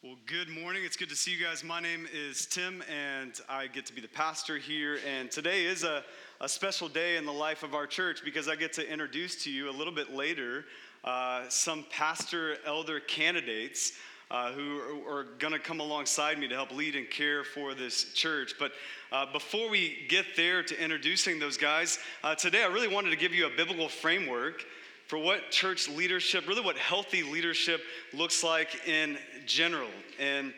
Well, good morning. It's good to see you guys. My name is Tim, and I get to be the pastor here. And today is a, a special day in the life of our church because I get to introduce to you a little bit later uh, some pastor elder candidates. Uh, who are, are going to come alongside me to help lead and care for this church. But uh, before we get there to introducing those guys, uh, today I really wanted to give you a biblical framework for what church leadership, really what healthy leadership looks like in general. And,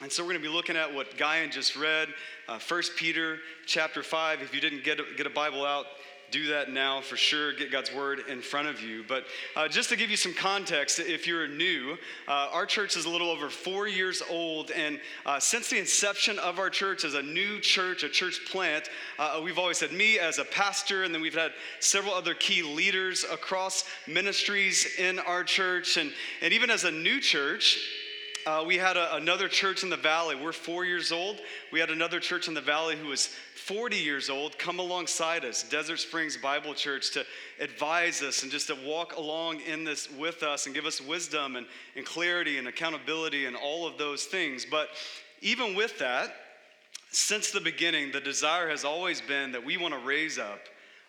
and so we're going to be looking at what Guyan just read, uh, 1 Peter chapter 5. If you didn't get a, get a Bible out, do that now for sure. Get God's word in front of you. But uh, just to give you some context, if you're new, uh, our church is a little over four years old. And uh, since the inception of our church as a new church, a church plant, uh, we've always had me as a pastor, and then we've had several other key leaders across ministries in our church. And, and even as a new church, uh, we had a, another church in the valley. We're four years old. We had another church in the valley who was 40 years old come alongside us, Desert Springs Bible Church, to advise us and just to walk along in this with us and give us wisdom and, and clarity and accountability and all of those things. But even with that, since the beginning, the desire has always been that we want to raise up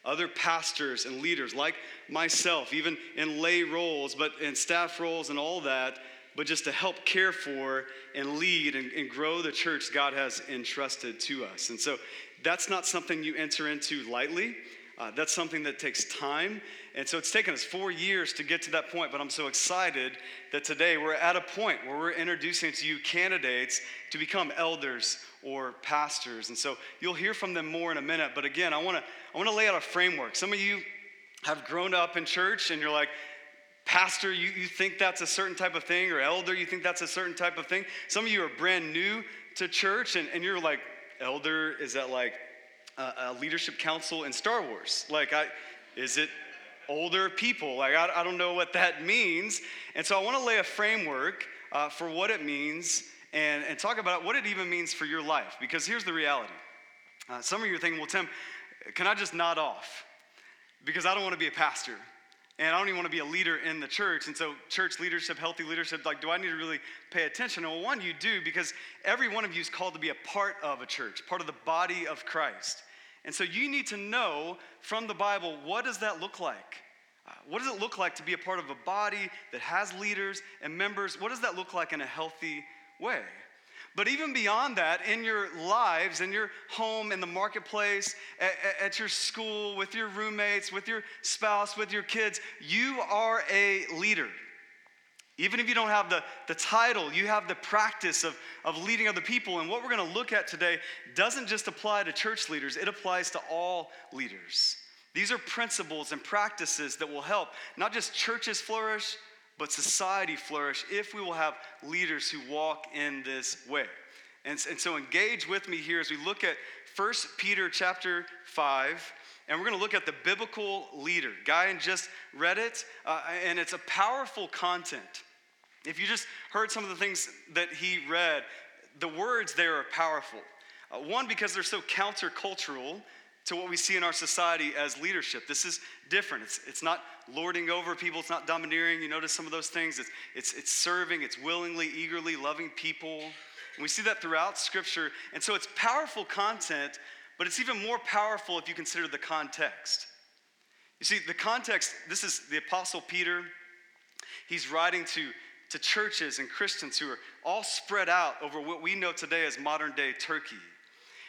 other pastors and leaders like myself, even in lay roles, but in staff roles and all that, but just to help care for and lead and, and, grow the church God has entrusted to us. And so that's not something you enter into lightly. Uh, that's something that takes time. And so it's taken us four years to get to that point, but I'm so excited that today we're at a point where we're introducing to you candidates to become elders or pastors. And so you'll hear from them more in a minute. But again, I wanna, I wanna lay out a framework. Some of you have grown up in church and you're like, Pastor, you, you think that's a certain type of thing, or elder, you think that's a certain type of thing. Some of you are brand new to church and, and you're like, elder, is that like a, a leadership council in Star Wars? Like, I, is it older people? Like, I, I don't know what that means. And so I want to lay a framework uh, for what it means and, and talk about what it even means for your life. Because here's the reality. Uh, some of you are thinking, well, Tim, can I just nod off? Because I don't want to be a pastor and I don't even want to be a leader in the church. And so, church leadership, healthy leadership, like, do I need to really pay attention? Well, one, you do, because every one of you is called to be a part of a church, part of the body of Christ. And so, you need to know from the Bible what does that look like? Uh, what does it look like to be a part of a body that has leaders and members? What does that look like in a healthy way? But even beyond that, in your lives, in your home, in the marketplace, at, at, your school, with your roommates, with your spouse, with your kids, you are a leader. Even if you don't have the, the title, you have the practice of, of leading other people. And what we're going to look at today doesn't just apply to church leaders, it applies to all leaders. These are principles and practices that will help not just churches flourish, but society flourish if we will have leaders who walk in this way. And, and so engage with me here as we look at 1 Peter chapter 5, and we're going to look at the biblical leader. Guyan just read it, uh, and it's a powerful content. If you just heard some of the things that he read, the words there are powerful. Uh, one, because they're so countercultural to what we see in our society as leadership. This is different. It's, it's not lording over people, it's not domineering. You notice some of those things. It's, it's, it's serving, it's willingly, eagerly loving people. And we see that throughout Scripture. And so it's powerful content, but it's even more powerful if you consider the context. You see, the context, this is the Apostle Peter. He's writing to, to churches and Christians who are all spread out over what we know today as modern day Turkey.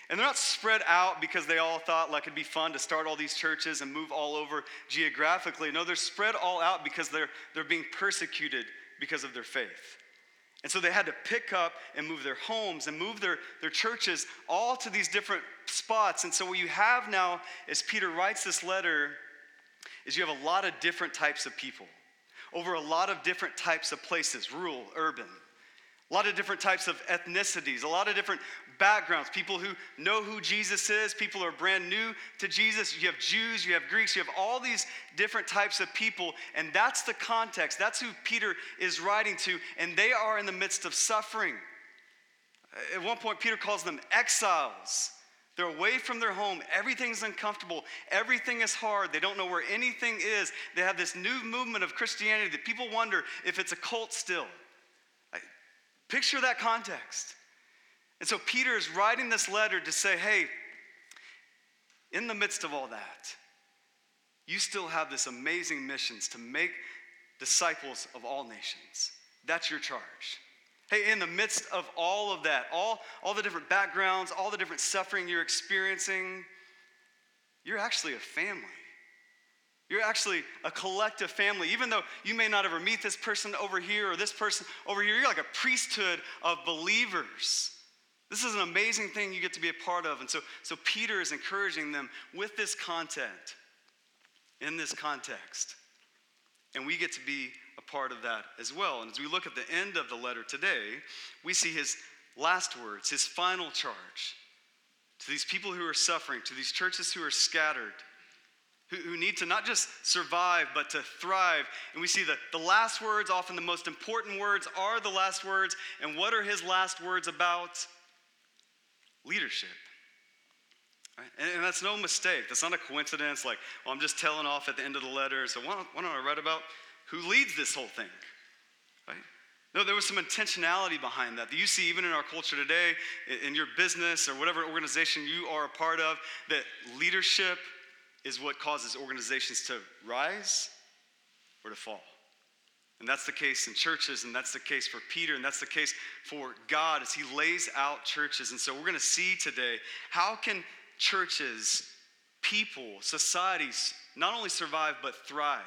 And they're not spread out because they all thought like it'd be fun to start all these churches and move all over geographically. No, they're spread all out because they're, they're being persecuted because of their faith. And so they had to pick up and move their homes and move their, their churches all to these different spots. And so what you have now, as Peter writes this letter, is you have a lot of different types of people over a lot of different types of places rural, urban. A lot of different types of ethnicities, a lot of different backgrounds, people who know who Jesus is, people who are brand new to Jesus. You have Jews, you have Greeks, you have all these different types of people, and that's the context. That's who Peter is writing to, and they are in the midst of suffering. At one point, Peter calls them exiles. They're away from their home. Everything's uncomfortable. Everything is hard. They don't know where anything is. They have this new movement of Christianity that people wonder if it's a cult still. Picture that context. And so Peter is writing this letter to say, hey, in the midst of all that, you still have this amazing missions to make disciples of all nations. That's your charge. Hey, in the midst of all of that, all, all the different backgrounds, all the different suffering you're experiencing, you're actually a family. You're actually a collective family. Even though you may not ever meet this person over here or this person over here, you're like a priesthood of believers. This is an amazing thing you get to be a part of. And so, so Peter is encouraging them with this content, in this context. And we get to be a part of that as well. And as we look at the end of the letter today, we see his last words, his final charge to these people who are suffering, to these churches who are scattered who, who need to not just survive, but to thrive. And we see that the last words, often the most important words, are the last words. And what are his last words about? Leadership. Right? And, that's no mistake. That's not a coincidence, like, well, I'm just telling off at the end of the letter. So why don't, why don't I write about who leads this whole thing? Right? No, there was some intentionality behind that. That you see even in our culture today, in your business or whatever organization you are a part of, that leadership is what causes organizations to rise or to fall. And that's the case in churches, and that's the case for Peter, and that's the case for God as he lays out churches. And so we're going to see today how can churches, people, societies not only survive but thrive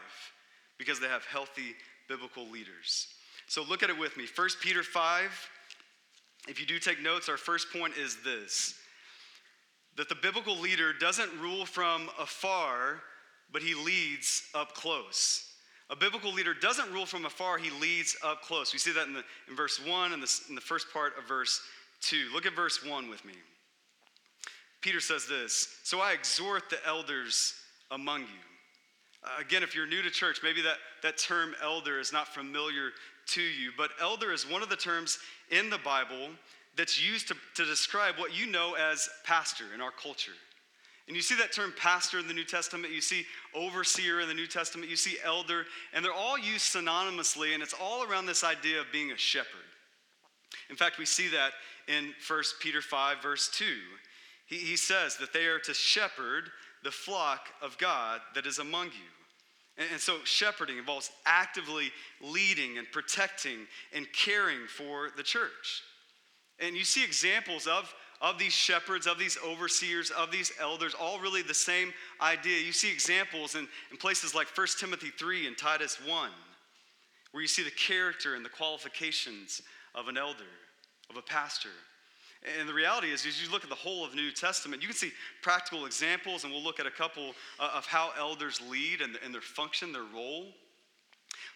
because they have healthy biblical leaders. So look at it with me. 1 Peter 5. If you do take notes, our first point is this that the biblical leader doesn't rule from afar, but he leads up close. A biblical leader doesn't rule from afar, he leads up close. We see that in, the, in verse 1 and in the first part of verse 2. Look at verse 1 with me. Peter says this So I exhort the elders among you. Uh, again, if you're new to church, maybe that, that term elder is not familiar to you, but elder is one of the terms in the Bible that's used to, to describe what you know as pastor in our culture. And you see that term pastor in the New Testament, you see overseer in the New Testament, you see elder, and they're all used synonymously, and it's all around this idea of being a shepherd. In fact, we see that in 1 Peter 5, verse 2. He, he says that they are to shepherd the flock of God that is among you. And, and so, shepherding involves actively leading and protecting and caring for the church. And you see examples of, of these shepherds, of these overseers, of these elders, all really the same idea. You see examples in, in places like 1 Timothy 3 and Titus 1, where you see the character and the qualifications of an elder, of a pastor. And the reality is, as you look at the whole of the New Testament, you can see practical examples, and we'll look at a couple uh, of how elders lead and, and their function, their role.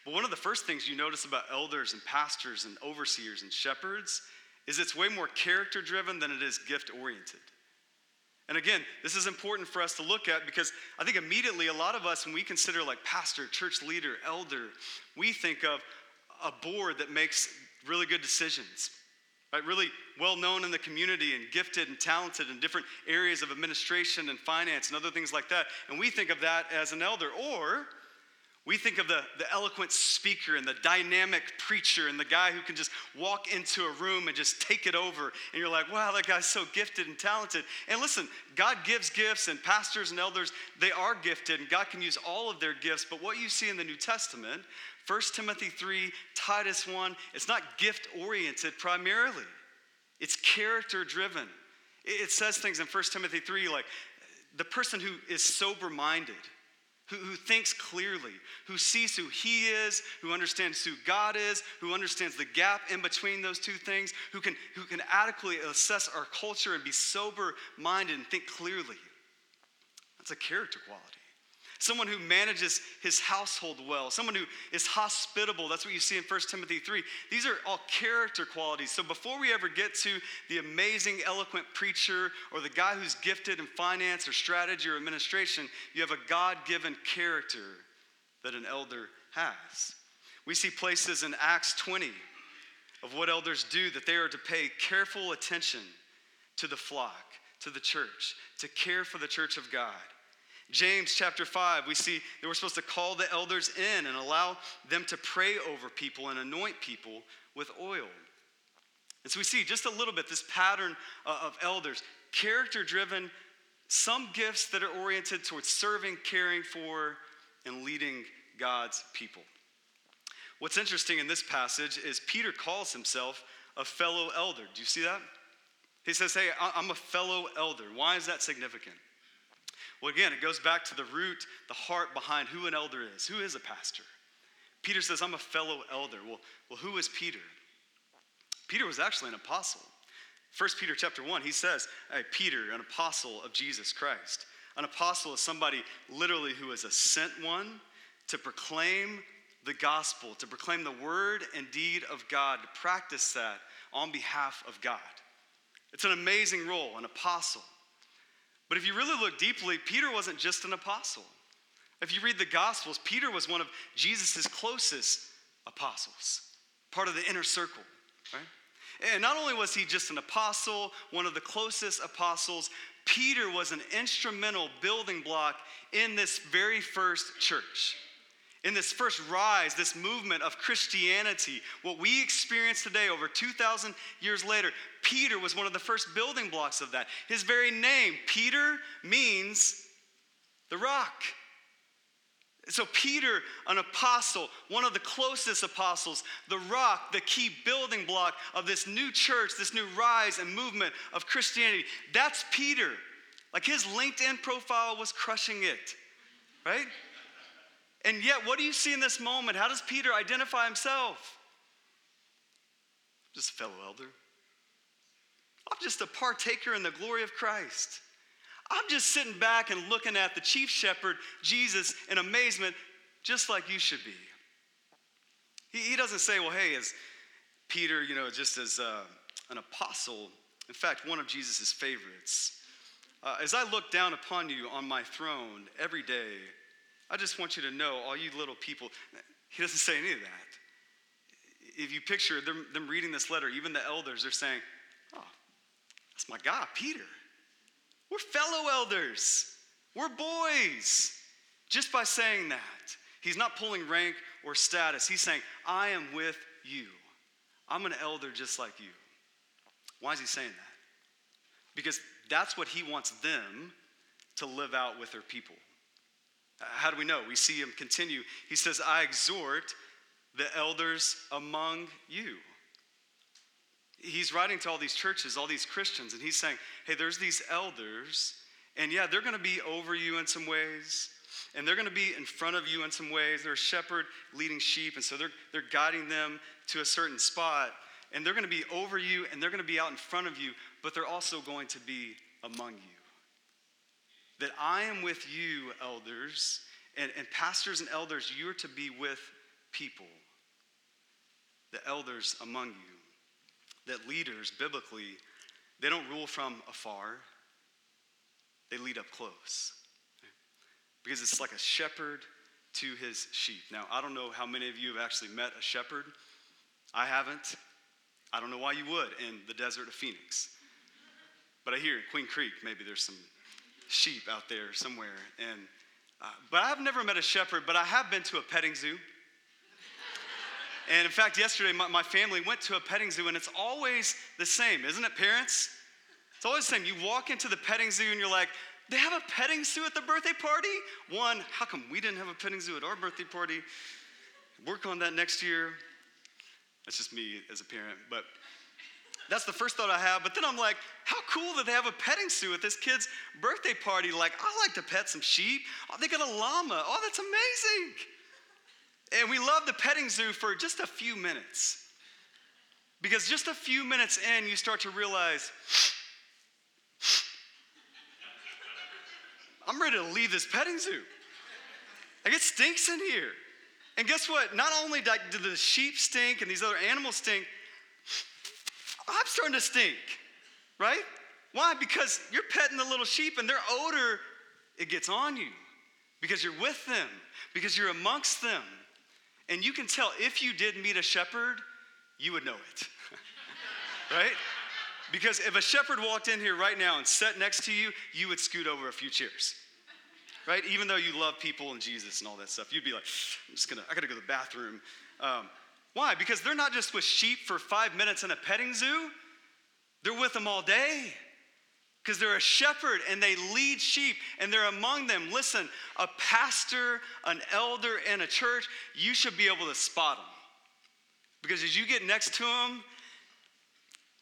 But one of the first things you notice about elders and pastors and overseers and shepherds is it's way more character driven than it is gift oriented. And again, this is important for us to look at because I think immediately a lot of us, when we consider like pastor, church leader, elder, we think of a board that makes really good decisions, right? Really well known in the community and gifted and talented in different areas of administration and finance and other things like that. And we think of that as an elder. Or we think of the, the eloquent speaker and the dynamic preacher and the guy who can just walk into a room and just take it over. And you're like, wow, that guy's so gifted and talented. And listen, God gives gifts, and pastors and elders, they are gifted, and God can use all of their gifts. But what you see in the New Testament, 1 Timothy 3, Titus 1, it's not gift oriented primarily, it's character driven. It says things in 1 Timothy 3 like the person who is sober minded who, who thinks clearly, who sees who he is, who understands who God is, who understands the gap in between those two things, who can, who can adequately assess our culture and be sober minded and think clearly. That's a character quality someone who manages his household well, someone who is hospitable. That's what you see in 1 Timothy 3. These are all character qualities. So before we ever get to the amazing, eloquent preacher or the guy who's gifted in finance or strategy or administration, you have a God given character that an elder has. We see places in Acts 20 of what elders do that they are to pay careful attention to the flock, to the church, to care for the church of God. James chapter 5, we see that we're supposed to call the elders in and allow them to pray over people and anoint people with oil. And so we see just a little bit this pattern uh, of elders, character driven, some gifts that are oriented towards serving, caring for, and leading God's people. What's interesting in this passage is Peter calls himself a fellow elder. Do you see that? He says, Hey, I'm a fellow elder. Why is that significant? Well, again, it goes back to the root, the heart behind who an elder is. Who is a pastor? Peter says, I'm a fellow elder. Well, well who is Peter? Peter was actually an apostle. 1 Peter chapter 1, he says, hey, Peter, an apostle of Jesus Christ. An apostle is somebody literally who is a sent one to proclaim the gospel, to proclaim the word and deed of God, to practice that on behalf of God. It's an amazing role, an apostle. But if you really look deeply, Peter wasn't just an apostle. If you read the Gospels, Peter was one of Jesus' closest apostles, part of the inner circle, right? And not only was he just an apostle, one of the closest apostles, Peter was an instrumental building block in this very first church. In this first rise, this movement of Christianity, what we experience today over 2,000 years later, Peter was one of the first building blocks of that. His very name, Peter, means the rock. So, Peter, an apostle, one of the closest apostles, the rock, the key building block of this new church, this new rise and movement of Christianity, that's Peter. Like his LinkedIn profile was crushing it, right? And yet, what do you see in this moment? How does Peter identify himself? Just a fellow elder. I'm just a partaker in the glory of Christ. I'm just sitting back and looking at the chief shepherd, Jesus, in amazement, just like you should be. He, he doesn't say, well, hey, as Peter, you know, just as uh, an apostle, in fact, one of Jesus' favorites. Uh, as I look down upon you on my throne every day, I just want you to know, all you little people, he doesn't say any of that. If you picture them, them reading this letter, even the elders are saying, oh, that's my guy, Peter. We're fellow elders. We're boys. Just by saying that, he's not pulling rank or status. He's saying, I am with you. I'm an elder just like you. Why is he saying that? Because that's what he wants them to live out with their people. How do we know? We see him continue. He says, I exhort the elders among you he's writing to all these churches, all these Christians, and he's saying, hey, there's these elders, and yeah, they're going to be over you in some ways, and they're going to be in front of you in some ways. They're a shepherd leading sheep, and so they're, they're guiding them to a certain spot, and they're going to be over you, and they're going to be out in front of you, but they're also going to be among you. That I am with you, elders, and, and pastors and elders, you're to be with people, the elders among you that leaders, biblically, they don't rule from afar, they lead up close. Because it's like a shepherd to his sheep. Now, I don't know how many of you have actually met a shepherd. I haven't. I don't know why you would in the desert of Phoenix. But I hear in Queen Creek, maybe there's some sheep out there somewhere. And, uh, but I've never met a shepherd, but I have been to a petting zoo. And in fact, yesterday, my, my family went to a petting zoo, and it's always the same, isn't it, parents? It's always the same. You walk into the petting zoo, and you're like, they have a petting zoo at the birthday party? One, how come we didn't have a petting zoo at our birthday party? Work on that next year. That's just me as a parent, but that's the first thought I have. But then I'm like, how cool that they have a petting zoo at this kid's birthday party? Like, I like to pet some sheep. Oh, they got a llama. Oh, that's amazing. And we love the petting zoo for just a few minutes. Because just a few minutes in, you start to realize, I'm ready to leave this petting zoo. Like it stinks in here. And guess what? Not only do the sheep stink and these other animals stink, I'm starting to stink, right? Why? Because you're petting the little sheep and their odor, it gets on you because you're with them, because you're amongst them. And you can tell if you did meet a shepherd, you would know it. right? Because if a shepherd walked in here right now and sat next to you, you would scoot over a few chairs. Right? Even though you love people and Jesus and all that stuff, you'd be like, I'm just gonna, I gotta go to the bathroom. Um, Why? Because they're not just with sheep for five minutes in a petting zoo, they're with them all day. Because they're a shepherd and they lead sheep and they're among them. Listen, a pastor, an elder in a church, you should be able to spot them. Because as you get next to them,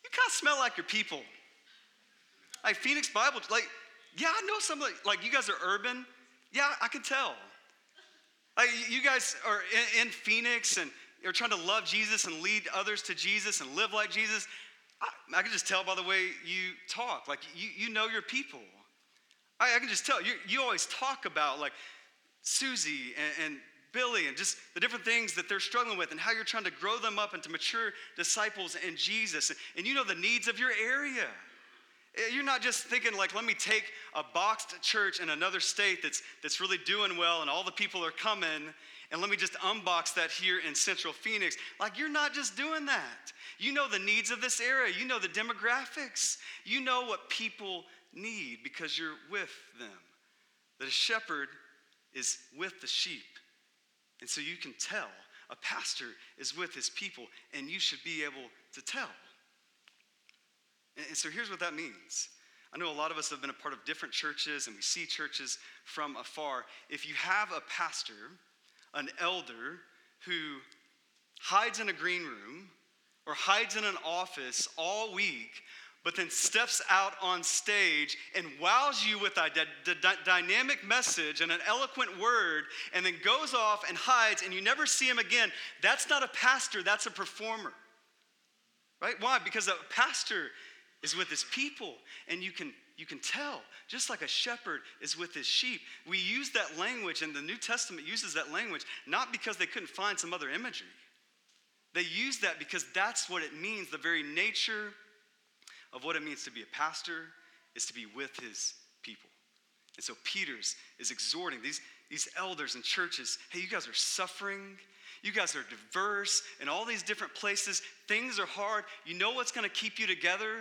you kind of smell like your people. Like Phoenix Bible, like, yeah, I know some, like, like you guys are urban. Yeah, I can tell. Like, you guys are in, in Phoenix and you're trying to love Jesus and lead others to Jesus and live like Jesus. I, I can just tell by the way you talk. Like, you, you know your people. I, I can just tell. You, you always talk about, like, Susie and, and Billy and just the different things that they're struggling with and how you're trying to grow them up into mature disciples in Jesus. And you know the needs of your area. You're not just thinking like, let me take a boxed church in another state that's, that's really doing well and all the people are coming and let me just unbox that here in Central Phoenix. Like, you're not just doing that. You know the needs of this area, you know the demographics, you know what people need because you're with them. That a shepherd is with the sheep. And so you can tell a pastor is with his people, and you should be able to tell. And so here's what that means. I know a lot of us have been a part of different churches and we see churches from afar. If you have a pastor, an elder who hides in a green room or hides in an office all week but then steps out on stage and wows you with a d- d- dynamic message and an eloquent word, and then goes off and hides, and you never see him again, that's not a pastor, that's a performer. Right? Why? Because a pastor is with his people, and you can you can tell, just like a shepherd is with his sheep. We use that language, and the New Testament uses that language not because they couldn't find some other imagery. They use that because that's what it means, the very nature of what it means to be a pastor is to be with his people. And so Peter's is exhorting these, these elders and churches hey, you guys are suffering. You guys are diverse in all these different places. Things are hard. You know what's going to keep you together?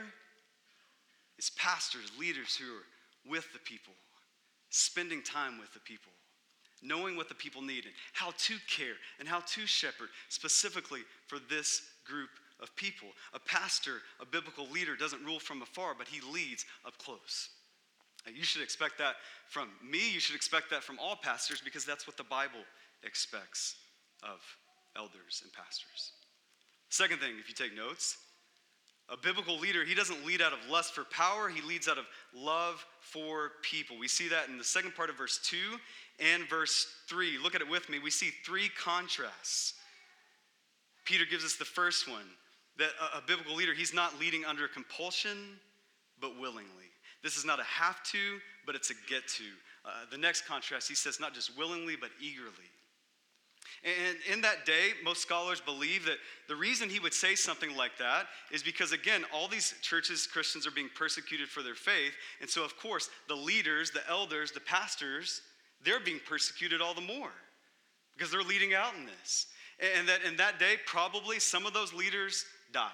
It's pastors, leaders who are with the people, spending time with the people, knowing what the people need and how to care and how to shepherd specifically for this group of people. A pastor, a biblical leader, doesn't rule from afar, but he leads up close. you should expect that from me. You should expect that from all pastors because that's what the Bible expects of elders and pastors. Second thing, if you take notes, a biblical leader, he doesn't lead out of lust for power, he leads out of love for people. We see that in the second part of verse 2 and verse 3. Look at it with me. We see three contrasts. Peter gives us the first one that a, a biblical leader, he's not leading under compulsion, but willingly. This is not a have to, but it's a get to. Uh, the next contrast, he says, not just willingly, but eagerly. And in that day, most scholars believe that the reason he would say something like that is because, again, all these churches, Christians are being persecuted for their faith. And so, of course, the leaders, the elders, the pastors, they're being persecuted all the more because they're leading out in this. And that in that day, probably some of those leaders died.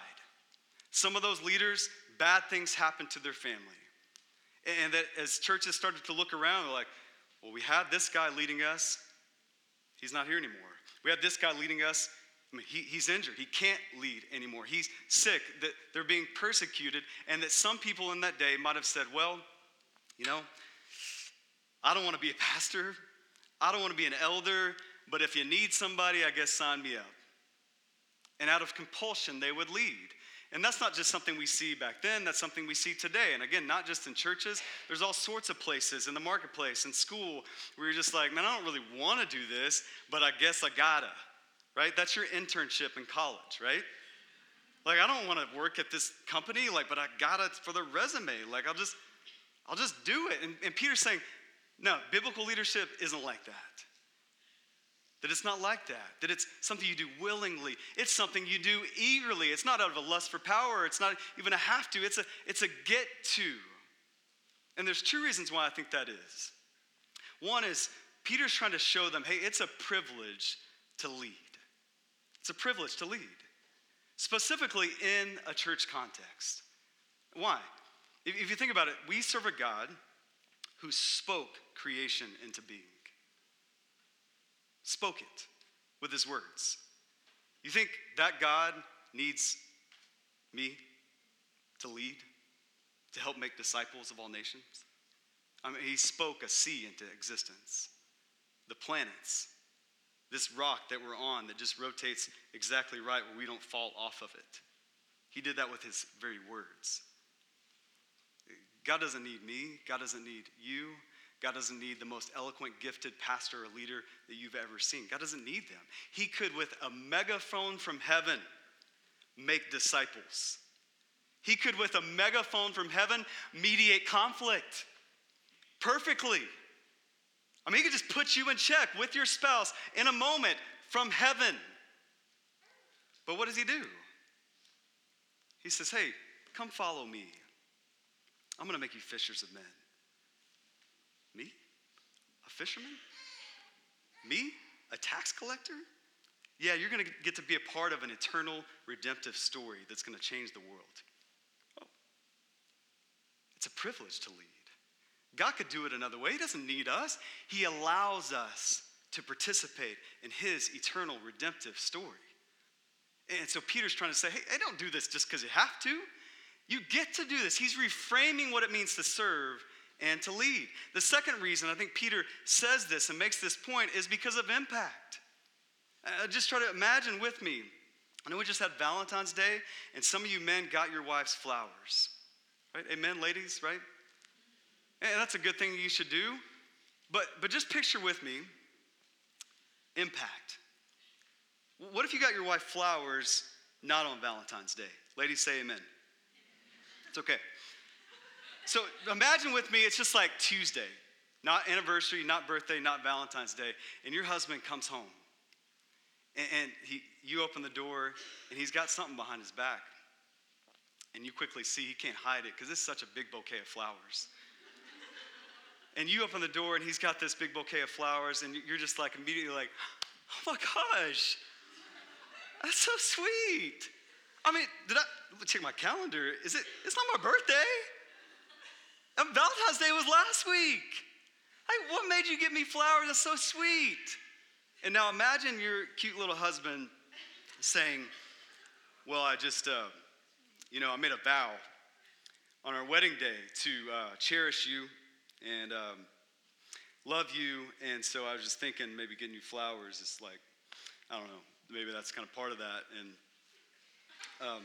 Some of those leaders, bad things happened to their family. And that as churches started to look around, they're like, well, we had this guy leading us. He's not here anymore. We had this guy leading us. I mean, he, he's injured. He can't lead anymore. He's sick. That they're being persecuted. And that some people in that day might have said, well, you know, I don't want to be a pastor. I don't want to be an elder. But if you need somebody, I guess sign me up and out of compulsion they would lead. And that's not just something we see back then, that's something we see today. And again, not just in churches, there's all sorts of places in the marketplace, in school, where you're just like, man, I don't really want to do this, but I guess I gotta, right? That's your internship in college, right? Like, I don't want to work at this company, like, but I gotta for the resume. Like, I'll just, I'll just do it. And, and Peter's saying, no, biblical leadership isn't like that. That it's not like that. That it's something you do willingly. It's something you do eagerly. It's not out of a lust for power. It's not even a have to. It's a, it's a get to. And there's two reasons why I think that is. One is Peter's trying to show them hey, it's a privilege to lead. It's a privilege to lead, specifically in a church context. Why? If, if you think about it, we serve a God who spoke creation into being spoke it with his words. You think that God needs me to lead, to help make disciples of all nations? I mean, he spoke a sea into existence, the planets, this rock that we're on that just rotates exactly right where we don't fall off of it. He did that with his very words. God doesn't need me, God doesn't need you. God doesn't need the most eloquent, gifted pastor or leader that you've ever seen. God doesn't need them. He could, with a megaphone from heaven, make disciples. He could, with a megaphone from heaven, mediate conflict perfectly. I mean, he could just put you in check with your spouse in a moment from heaven. But what does he do? He says, Hey, come follow me. I'm going to make you fishers of men. Fisherman? Me? A tax collector? Yeah, you're going to get to be a part of an eternal redemptive story that's going to change the world. Oh. It's a privilege to lead. God could do it another way. He doesn't need us, He allows us to participate in His eternal redemptive story. And so Peter's trying to say, hey, I don't do this just because you have to. You get to do this. He's reframing what it means to serve and to lead. The second reason I think Peter says this and makes this point is because of impact. Uh, just try to imagine with me. I know we just had Valentine's Day, and some of you men got your wives flowers. Right? Amen, ladies, right? And that's a good thing you should do. But, but just picture with me impact. What if you got your wife flowers not on Valentine's Day? Ladies, say amen. It's okay. So imagine with me, it's just like Tuesday, not anniversary, not birthday, not Valentine's Day, and your husband comes home. And, and he, you open the door, and he's got something behind his back. And you quickly see he can't hide it because it's such a big bouquet of flowers. and you open the door, and he's got this big bouquet of flowers, and you're just like immediately like, oh my gosh, that's so sweet. I mean, did I check my calendar? Is it? It's not my birthday. And Valentine's Day was last week. What made you give me flowers? That's so sweet. And now imagine your cute little husband saying, Well, I just, uh, you know, I made a vow on our wedding day to uh, cherish you and um, love you. And so I was just thinking maybe getting you flowers is like, I don't know, maybe that's kind of part of that. And, um,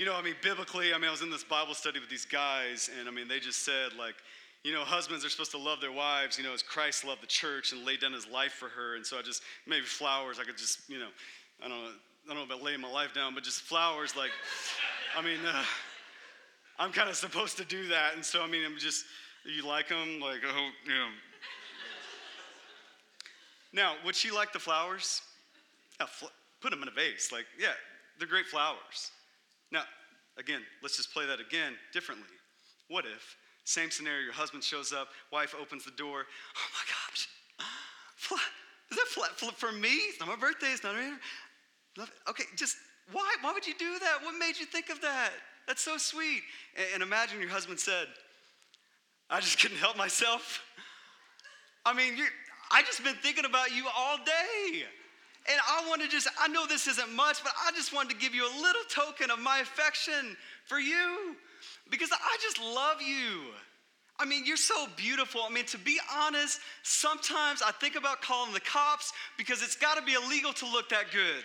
you know, I mean, biblically, I mean, I was in this Bible study with these guys, and I mean, they just said, like, you know, husbands are supposed to love their wives, you know, as Christ loved the church and laid down his life for her. And so I just, maybe flowers, I could just, you know, I don't know, I don't know about laying my life down, but just flowers, like, I mean, uh, I'm kind of supposed to do that. And so, I mean, I'm just, you like them? Like, oh, you know. now, would she like the flowers? Yeah, fl- put them in a vase. Like, yeah, they're great flowers. Now, again, let's just play that again differently. What if, same scenario, your husband shows up, wife opens the door, oh my gosh, is that flat for me? It's not my birthday, it's not my Okay, just why? Why would you do that? What made you think of that? That's so sweet. And, and imagine your husband said, I just couldn't help myself. I mean, I just been thinking about you all day. And I want to just, I know this isn't much, but I just wanted to give you a little token of my affection for you because I just love you. I mean, you're so beautiful. I mean, to be honest, sometimes I think about calling the cops because it's got to be illegal to look that good.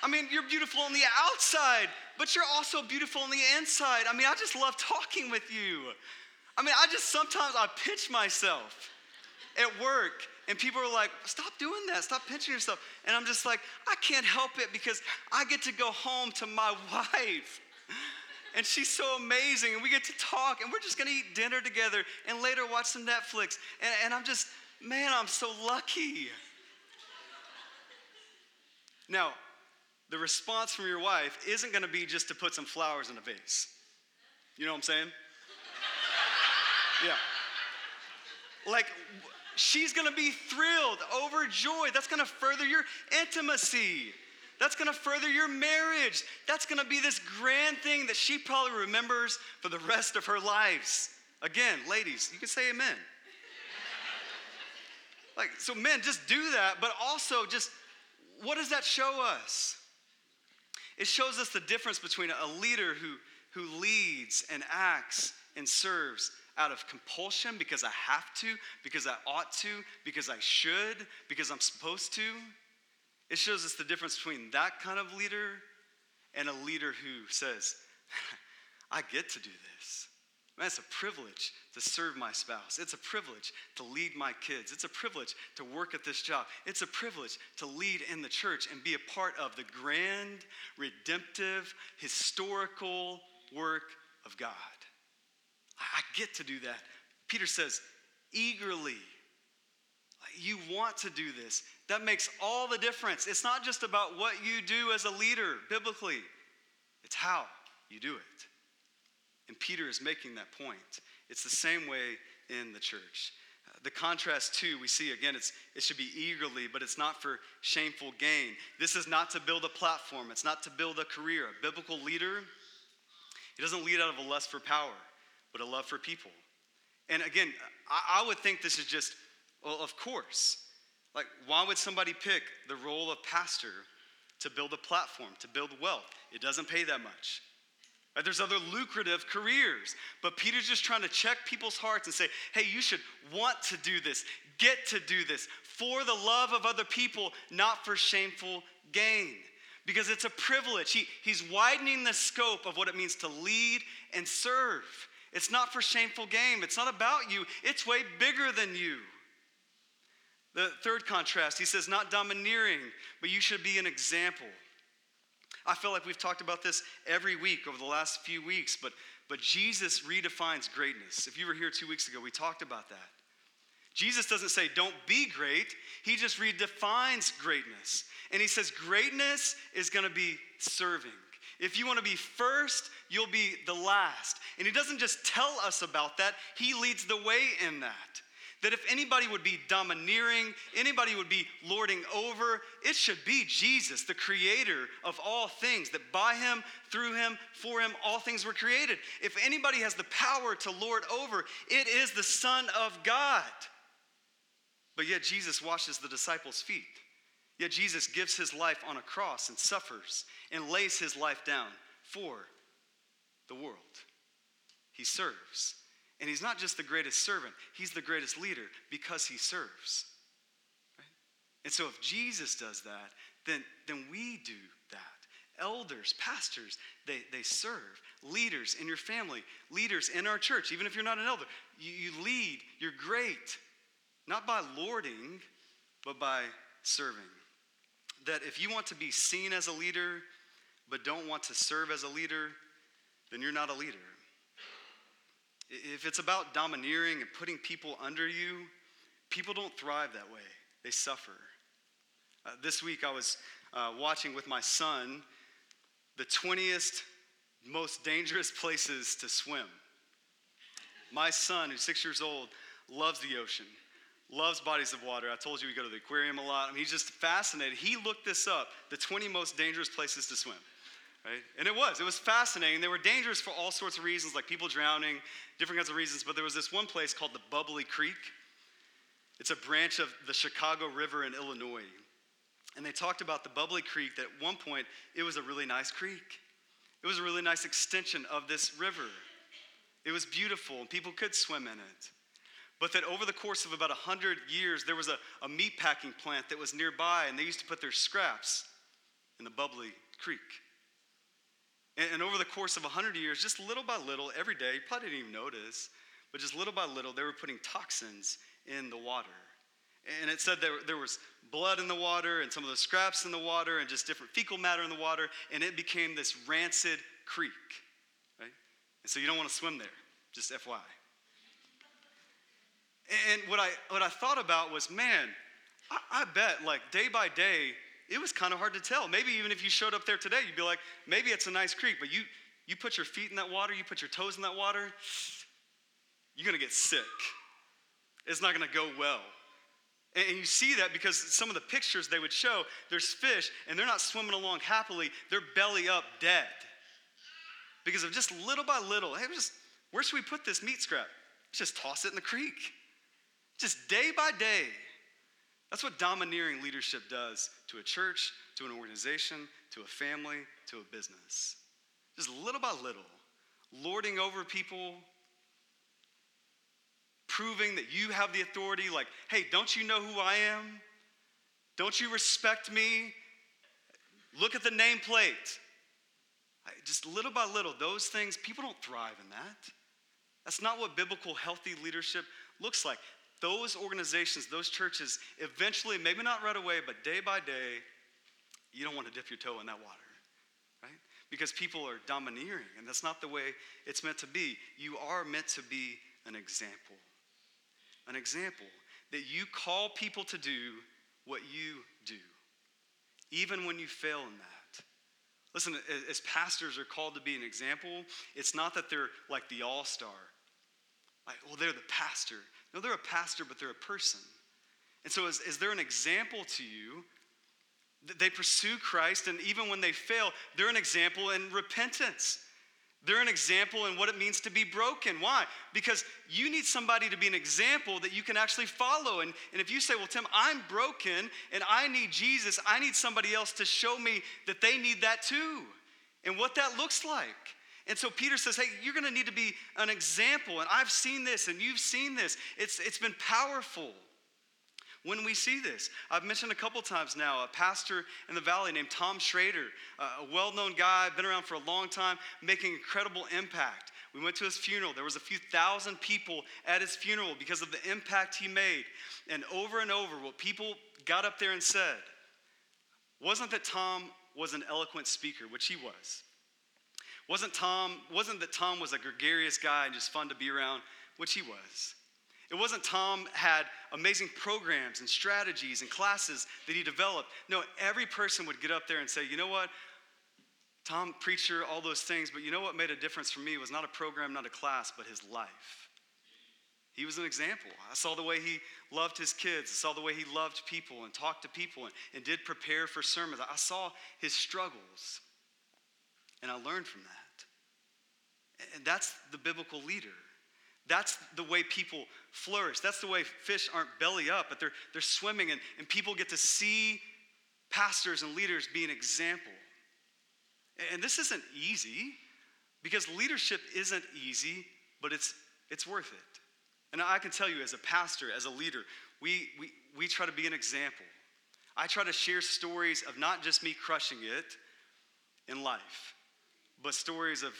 I mean, you're beautiful on the outside, but you're also beautiful on the inside. I mean, I just love talking with you. I mean, I just sometimes I pinch myself at work and people are like, stop doing that, stop pinching yourself. And I'm just like, I can't help it because I get to go home to my wife. And she's so amazing, and we get to talk, and we're just gonna eat dinner together and later watch some Netflix. And, and I'm just, man, I'm so lucky. Now, the response from your wife isn't gonna be just to put some flowers in a vase. You know what I'm saying? yeah. Like, she's gonna be thrilled, overjoyed. That's gonna further your intimacy. That's gonna further your marriage. That's gonna be this grand thing that she probably remembers for the rest of her lives. Again, ladies, you can say amen. like, so men, just do that, but also just what does that show us? It shows us the difference between a leader who, who leads and acts and serves out of compulsion because I have to, because I ought to, because I should, because I'm supposed to. It shows us the difference between that kind of leader and a leader who says, I get to do this. Man, it's a privilege to serve my spouse. It's a privilege to lead my kids. It's a privilege to work at this job. It's a privilege to lead in the church and be a part of the grand, redemptive, historical work of God. I get to do that. Peter says, eagerly. You want to do this. That makes all the difference. It's not just about what you do as a leader biblically, it's how you do it. And Peter is making that point. It's the same way in the church. The contrast, too, we see again, it's, it should be eagerly, but it's not for shameful gain. This is not to build a platform, it's not to build a career. A biblical leader, he doesn't lead out of a lust for power, but a love for people. And again, I, I would think this is just, well, of course. Like, why would somebody pick the role of pastor to build a platform, to build wealth? It doesn't pay that much. Right? There's other lucrative careers. But Peter's just trying to check people's hearts and say, hey, you should want to do this, get to do this for the love of other people, not for shameful gain. Because it's a privilege. He, he's widening the scope of what it means to lead and serve. It's not for shameful game. It's not about you, it's way bigger than you. The third contrast, he says, not domineering, but you should be an example. I feel like we've talked about this every week over the last few weeks, but, but Jesus redefines greatness. If you were here two weeks ago, we talked about that. Jesus doesn't say, don't be great, he just redefines greatness. And he says, greatness is gonna be serving. If you wanna be first, you'll be the last. And he doesn't just tell us about that, he leads the way in that that if anybody would be domineering, anybody would be lording over, it should be Jesus, the creator of all things, that by him, through him, for him, all things were created. If anybody has the power to lord over, it is the Son of God. But yet Jesus washes the disciples' feet. Yet Jesus gives his life on a cross and suffers and lays his life down for the world. He serves. And he's not just the greatest servant, he's the greatest leader because he serves. Right? And so if Jesus does that, then, then we do that. Elders, pastors, they, they serve. Leaders in your family, leaders in our church, even if you're not an elder, you, you lead, you're great. Not by lording, but by serving. That if you want to be seen as a leader, but don't want to serve as a leader, then you're not a leader. If it's about domineering and putting people under you, people don't thrive that way, they suffer. Uh, this week I was uh, watching with my son the 20th most dangerous places to swim. My son, who's six years old, loves the ocean, loves bodies of water. I told you we go to the aquarium a lot. I mean, he's just fascinated. He looked this up the 20 most dangerous places to swim. Right? And it was. It was fascinating. They were dangerous for all sorts of reasons, like people drowning, different kinds of reasons. But there was this one place called the Bubbly Creek. It's a branch of the Chicago River in Illinois. And they talked about the Bubbly Creek that at one point it was a really nice creek. It was a really nice extension of this river. It was beautiful and people could swim in it. But that over the course of about 100 years, there was a, a meat packing plant that was nearby and they used to put their scraps in the Bubbly Creek. And, and over the course of 100 years, just little by little, every day, you probably didn't even notice, but just little by little, they were putting toxins in the water. And it said there, there was blood in the water and some of the scraps in the water and just different fecal matter in the water, and it became this rancid creek, right? And so you don't want to swim there, just FYI. And what I, what I thought about was, man, I, I bet like day by day, it was kind of hard to tell. Maybe even if you showed up there today, you'd be like, maybe it's a nice creek, but you, you put your feet in that water, you put your toes in that water, you're gonna get sick. It's not gonna go well. And you see that because some of the pictures they would show, there's fish and they're not swimming along happily, they're belly up dead. Because of just little by little, hey, just, where should we put this meat scrap? Let's just toss it in the creek. Just day by day, That's what domineering leadership does to a church, to an organization, to a family, to a business. Just little by little, lording over people, proving that you have the authority, like, hey, don't you know who I am? Don't you respect me? Look at the nameplate. Just little by little, those things, people don't thrive in that. That's not what biblical healthy leadership looks like. Those organizations, those churches, eventually, maybe not right away, but day by day, you don't want to dip your toe in that water, right? Because people are domineering, and that's not the way it's meant to be. You are meant to be an example. An example that you call people to do what you do, even when you fail in that. Listen, as pastors are called to be an example, it's not that they're like the all star. Like, well, they're the pastor. No, they're a pastor, but they're a person. And so, is, is there an example to you? They pursue Christ, and even when they fail, they're an example in repentance. They're an example in what it means to be broken. Why? Because you need somebody to be an example that you can actually follow. And, and if you say, Well, Tim, I'm broken and I need Jesus, I need somebody else to show me that they need that too, and what that looks like. And so Peter says, Hey, you're gonna need to be an example. And I've seen this and you've seen this. It's, it's been powerful when we see this. I've mentioned a couple times now a pastor in the valley named Tom Schrader, a well known guy, been around for a long time, making incredible impact. We went to his funeral. There was a few thousand people at his funeral because of the impact he made. And over and over, what people got up there and said wasn't that Tom was an eloquent speaker, which he was. Wasn't Tom, wasn't that Tom was a gregarious guy and just fun to be around, which he was. It wasn't Tom had amazing programs and strategies and classes that he developed. No, every person would get up there and say, you know what? Tom, preacher, all those things, but you know what made a difference for me was not a program, not a class, but his life. He was an example. I saw the way he loved his kids. I saw the way he loved people and talked to people and, and did prepare for sermons. I saw his struggles. And I learned from that. And that's the biblical leader. That's the way people flourish. That's the way fish aren't belly up, but they're, they're swimming, and, and people get to see pastors and leaders be an example. And this isn't easy because leadership isn't easy, but it's, it's worth it. And I can tell you, as a pastor, as a leader, we, we, we try to be an example. I try to share stories of not just me crushing it in life, but stories of,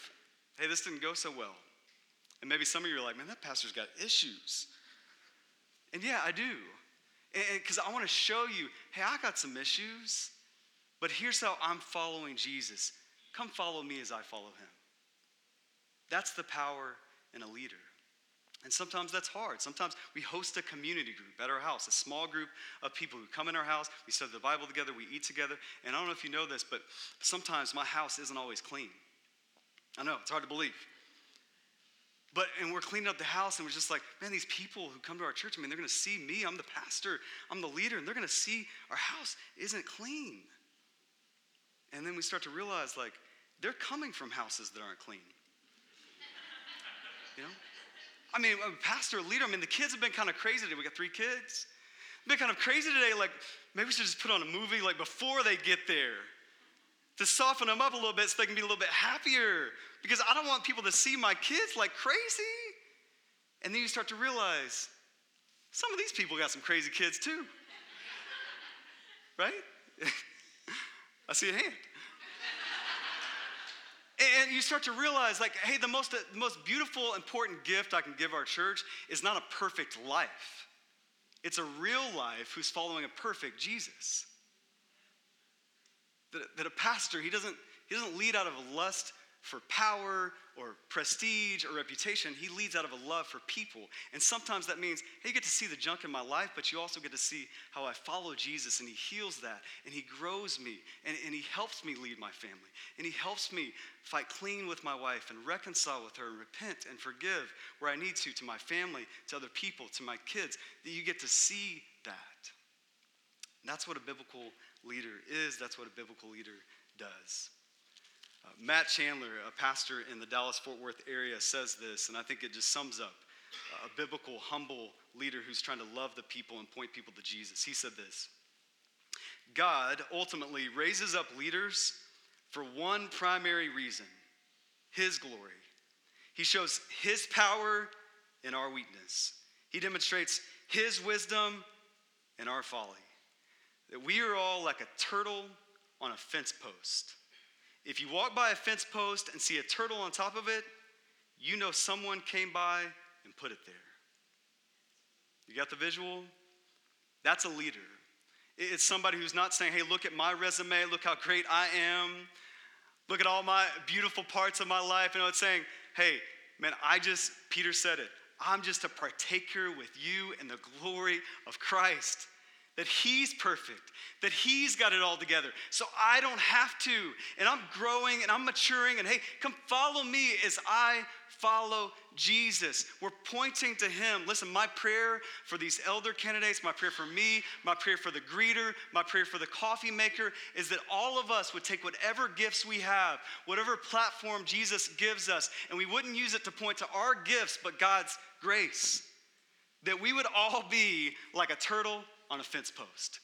hey, this didn't go so well. And maybe some of you are like, man, that pastor's got issues. And yeah, I do. Because I want to show you, hey, I got some issues, but here's how I'm following Jesus. Come follow me as I follow him. That's the power in a leader. And sometimes that's hard. Sometimes we host a community group at our house, a small group of people who come in our house. We study the Bible together, we eat together. And I don't know if you know this, but sometimes my house isn't always clean. I know, it's hard to believe. But, and we're cleaning up the house, and we're just like, man, these people who come to our church, I mean, they're gonna see me. I'm the pastor, I'm the leader, and they're gonna see our house isn't clean. And then we start to realize, like, they're coming from houses that aren't clean. You know? I mean, pastor, leader, I mean, the kids have been kind of crazy today. We got three kids. Been kind of crazy today, like, maybe we should just put on a movie like before they get there to soften them up a little bit so they can be a little bit happier because I don't want people to see my kids like crazy. And then you start to realize some of these people got some crazy kids too. right? I see a hand. And you start to realize, like, hey, the most, the most beautiful, important gift I can give our church is not a perfect life. It's a real life who's following a perfect Jesus that, that a pastor, he doesn't, he doesn't lead out of a lust for power or prestige or reputation. He leads out of a love for people. And sometimes that means, hey, you get to see the junk in my life, but you also get to see how I follow Jesus and he heals that and he grows me and, and he helps me lead my family and he helps me fight clean with my wife and reconcile with her and repent and forgive where I need to, to my family, to other people, to my kids, that you get to see that. And that's what a biblical leader is, that's what a biblical leader does. Uh, Matt Chandler, a pastor in the Dallas Fort Worth area, says this, and I think it just sums up a biblical, humble leader who's trying to love the people and point people to Jesus. He said this God ultimately raises up leaders for one primary reason His glory. He shows His power in our weakness, He demonstrates His wisdom in our folly. That we are all like a turtle on a fence post. If you walk by a fence post and see a turtle on top of it, you know someone came by and put it there. You got the visual? That's a leader. It's somebody who's not saying, hey, look at my resume, look how great I am, look at all my beautiful parts of my life. You know, it's saying, hey, man, I just, Peter said it, I'm just a partaker with you in the glory of Christ that He's perfect, that He's got it all together. So I don't have to. And I'm growing and I'm maturing. And hey, come follow me as I follow Jesus. We're pointing to Him. Listen, my prayer for these elder candidates, my prayer for me, my prayer for the greeter, my prayer for the coffee maker is that all of us would take whatever gifts we have, whatever platform Jesus gives us, and we wouldn't use it to point to our gifts, but God's grace. That we would all be like a turtle on a fence post.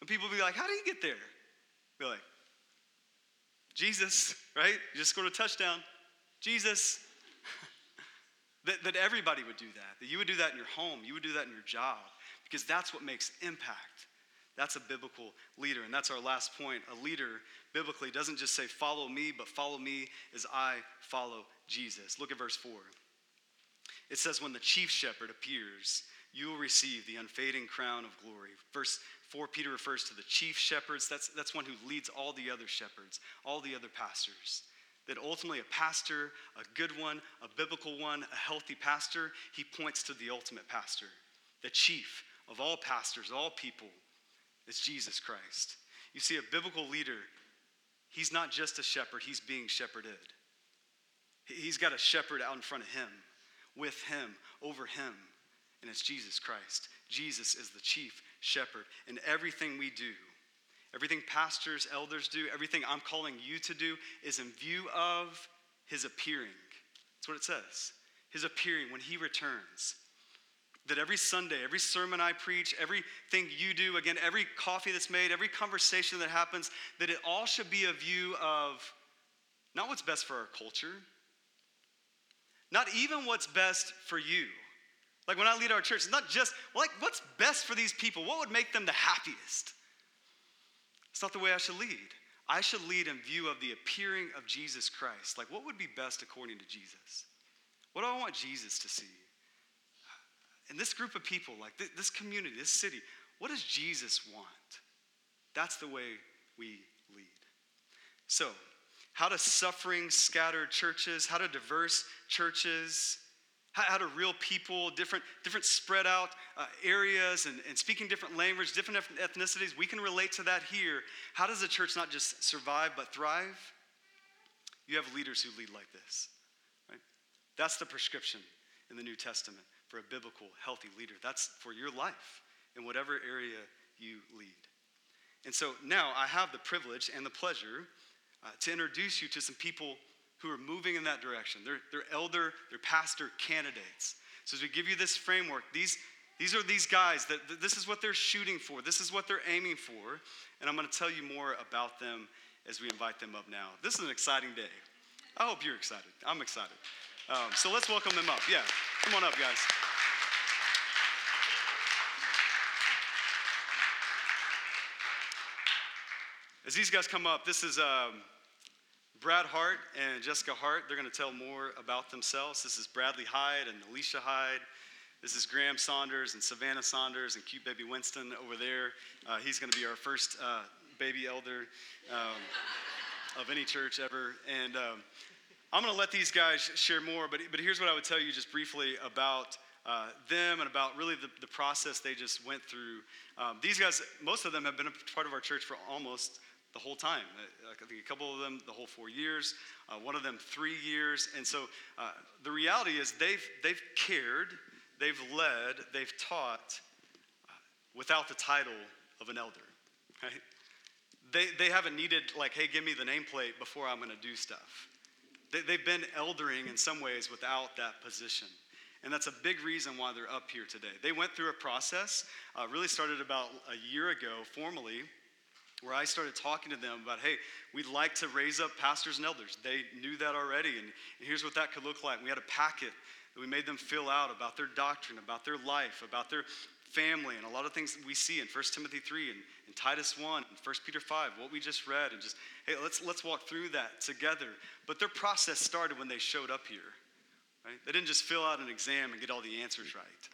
And people be like, How do you get there? Be like, Jesus, right? You just scored a touchdown. Jesus. that, that everybody would do that. That you would do that in your home. You would do that in your job. Because that's what makes impact. That's a biblical leader. And that's our last point. A leader, biblically, doesn't just say, Follow me, but follow me as I follow Jesus. Look at verse 4. It says, When the chief shepherd appears, you will receive the unfading crown of glory. Verse 4, Peter refers to the chief shepherds. That's, that's one who leads all the other shepherds, all the other pastors. That ultimately, a pastor, a good one, a biblical one, a healthy pastor, he points to the ultimate pastor, the chief of all pastors, all people. It's Jesus Christ. You see, a biblical leader, he's not just a shepherd, he's being shepherded. He's got a shepherd out in front of him, with him, over him and it's Jesus Christ. Jesus is the chief shepherd. And everything we do, everything pastors, elders do, everything I'm calling you to do is in view of his appearing. That's what it says. His appearing when he returns. That every Sunday, every sermon I preach, everything you do, again, every coffee that's made, every conversation that happens, that it all should be a view of not what's best for our culture, not even what's best for you. Like when I lead our church, it's not just, like, what's best for these people? What would make them the happiest? It's not the way I should lead. I should lead in view of the appearing of Jesus Christ. Like, what would be best according to Jesus? What do I want Jesus to see? And this group of people, like this community, this city, what does Jesus want? That's the way we lead. So, how do suffering scattered churches, how do diverse churches, how, do real people, different, different spread out uh, areas and, and speaking different language, different ethnicities, we can relate to that here. How does a church not just survive but thrive? You have leaders who lead like this, right? That's the prescription in the New Testament for a biblical, healthy leader. That's for your life in whatever area you lead. And so now I have the privilege and the pleasure uh, to introduce you to some people who are moving in that direction. They're, they're elder, they're pastor candidates. So as we give you this framework, these, these are these guys that, this is what they're shooting for, this is what they're aiming for, and I'm going to tell you more about them as we invite them up now. This is an exciting day. I hope you're excited. I'm excited. Um, so let's welcome them up. Yeah, come on up, guys. As these guys come up, this is um, Brad Hart and Jessica Hart, they're going to tell more about themselves. This is Bradley Hyde and Alicia Hyde. This is Graham Saunders and Savannah Saunders and cute baby Winston over there. Uh, he's going to be our first uh, baby elder um, of any church ever. And um, I'm going to let these guys share more, but, but here's what I would tell you just briefly about uh, them and about really the, the, process they just went through. Um, these guys, most of them have been a part of our church for almost the whole time. Uh, I think a couple of them the whole four years, uh, one of them three years. And so uh, the reality is they've, they've cared, they've led, they've taught uh, without the title of an elder. Right? They, they haven't needed, like, hey, give me the nameplate before I'm going to do stuff. They, they've been eldering in some ways without that position. And that's a big reason why they're up here today. They went through a process, uh, really started about a year ago formally, where I started talking to them about, hey, we'd like to raise up pastors and elders. They knew that already, and, here's what that could look like. We had a packet that we made them fill out about their doctrine, about their life, about their family, and a lot of things we see in 1 Timothy 3 and, and Titus 1 and 1 Peter 5, what we just read, and just, hey, let's, let's walk through that together. But their process started when they showed up here. Right? They didn't just fill out an exam and get all the answers right.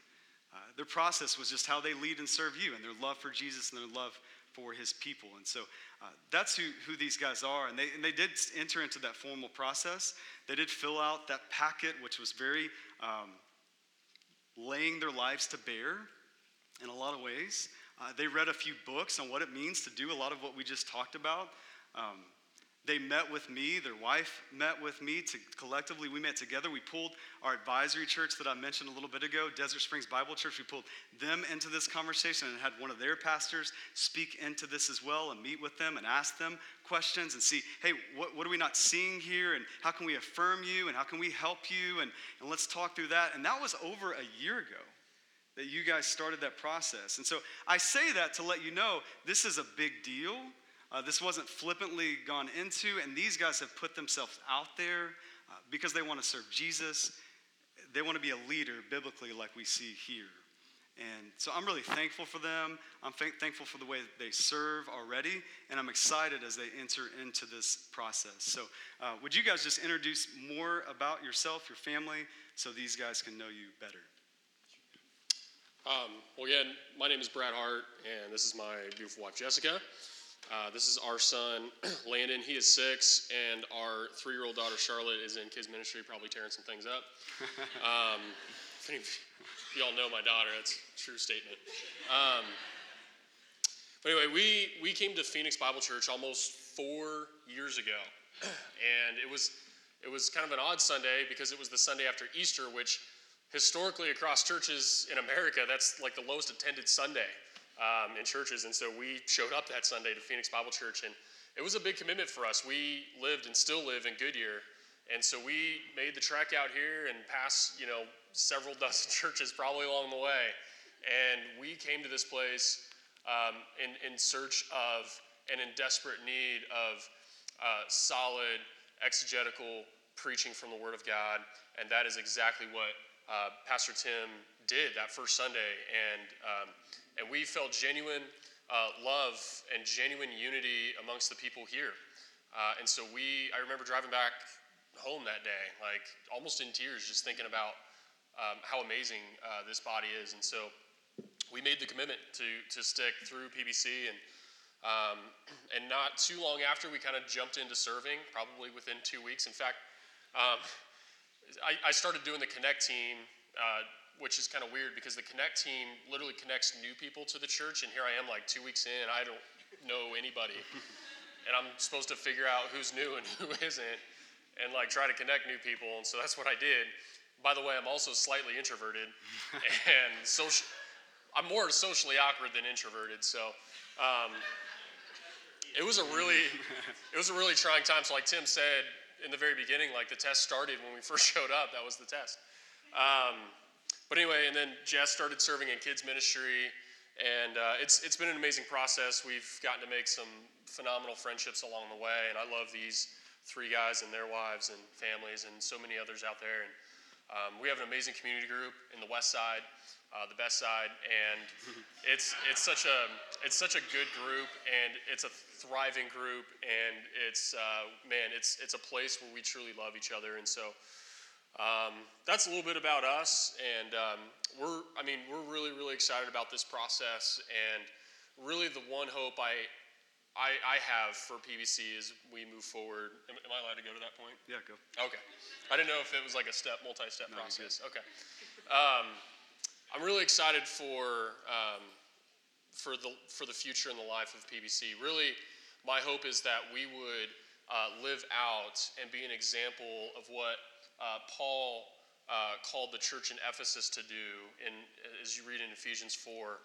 Uh, their process was just how they lead and serve you and their love for Jesus and their love for his people. And so uh, that's who, who these guys are. And they, and they did enter into that formal process. They did fill out that packet, which was very um, laying their lives to bear in a lot of ways. Uh, they read a few books on what it means to do a lot of what we just talked about. Um, they met with me, their wife met with me to collectively, we met together. We pulled our advisory church that I mentioned a little bit ago, Desert Springs Bible Church, we pulled them into this conversation and had one of their pastors speak into this as well and meet with them and ask them questions and see, hey, what, what are we not seeing here? And how can we affirm you? And how can we help you? And, and let's talk through that. And that was over a year ago that you guys started that process. And so I say that to let you know this is a big deal. Uh, this wasn't flippantly gone into, and these guys have put themselves out there uh, because they want to serve Jesus. They want to be a leader biblically, like we see here. And so I'm really thankful for them. I'm th- thankful for the way that they serve already, and I'm excited as they enter into this process. So, uh, would you guys just introduce more about yourself, your family, so these guys can know you better? Um, well, again, my name is Brad Hart, and this is my beautiful wife, Jessica. Uh, this is our son, Landon. He is six, and our three year old daughter, Charlotte, is in kids' ministry, probably tearing some things up. Um, if any of y'all know my daughter, that's a true statement. Um, but anyway, we, we came to Phoenix Bible Church almost four years ago, and it was, it was kind of an odd Sunday because it was the Sunday after Easter, which historically across churches in America, that's like the lowest attended Sunday um, in churches. And so we showed up that Sunday to Phoenix Bible Church, and it was a big commitment for us. We lived and still live in Goodyear. And so we made the trek out here and passed, you know, several dozen churches probably along the way. And we came to this place um, in, in search of and in desperate need of uh, solid exegetical preaching from the Word of God. And that is exactly what uh, Pastor Tim did that first Sunday. And um, and we felt genuine uh, love and genuine unity amongst the people here. Uh, and so we, I remember driving back home that day, like almost in tears, just thinking about um, how amazing uh, this body is. And so we made the commitment to, to stick through PBC. And, um, and not too long after, we kind of jumped into serving, probably within two weeks. In fact, um, I, I, started doing the Connect team uh, which is kind of weird because the Connect team literally connects new people to the church, and here I am like two weeks in, I don't know anybody, and I'm supposed to figure out who's new and who isn't, and like try to connect new people, and so that's what I did. By the way, I'm also slightly introverted, and social. I'm more socially awkward than introverted, so. Um, it was a really, it was a really trying time. So, like Tim said in the very beginning, like the test started when we first showed up. That was the test. Um, but anyway, and then Jess started serving in kids ministry, and uh, it's it's been an amazing process. We've gotten to make some phenomenal friendships along the way, and I love these three guys and their wives and families, and so many others out there. And um, we have an amazing community group in the West Side, uh, the Best Side, and it's it's such a it's such a good group, and it's a thriving group, and it's uh, man, it's it's a place where we truly love each other, and so. Um, that's a little bit about us, and um, we're, I mean, we're really, really excited about this process, and really the one hope I, I, I have for PBC is we move forward. Am, am, I allowed to go to that point? Yeah, go. Okay. I didn't know if it was like a step, multi-step no, process. Okay. Um, I'm really excited for um, for the for the future and the life of PBC. Really, my hope is that we would uh, live out and be an example of what uh, Paul uh, called the church in Ephesus to do, in, as you read in Ephesians 4,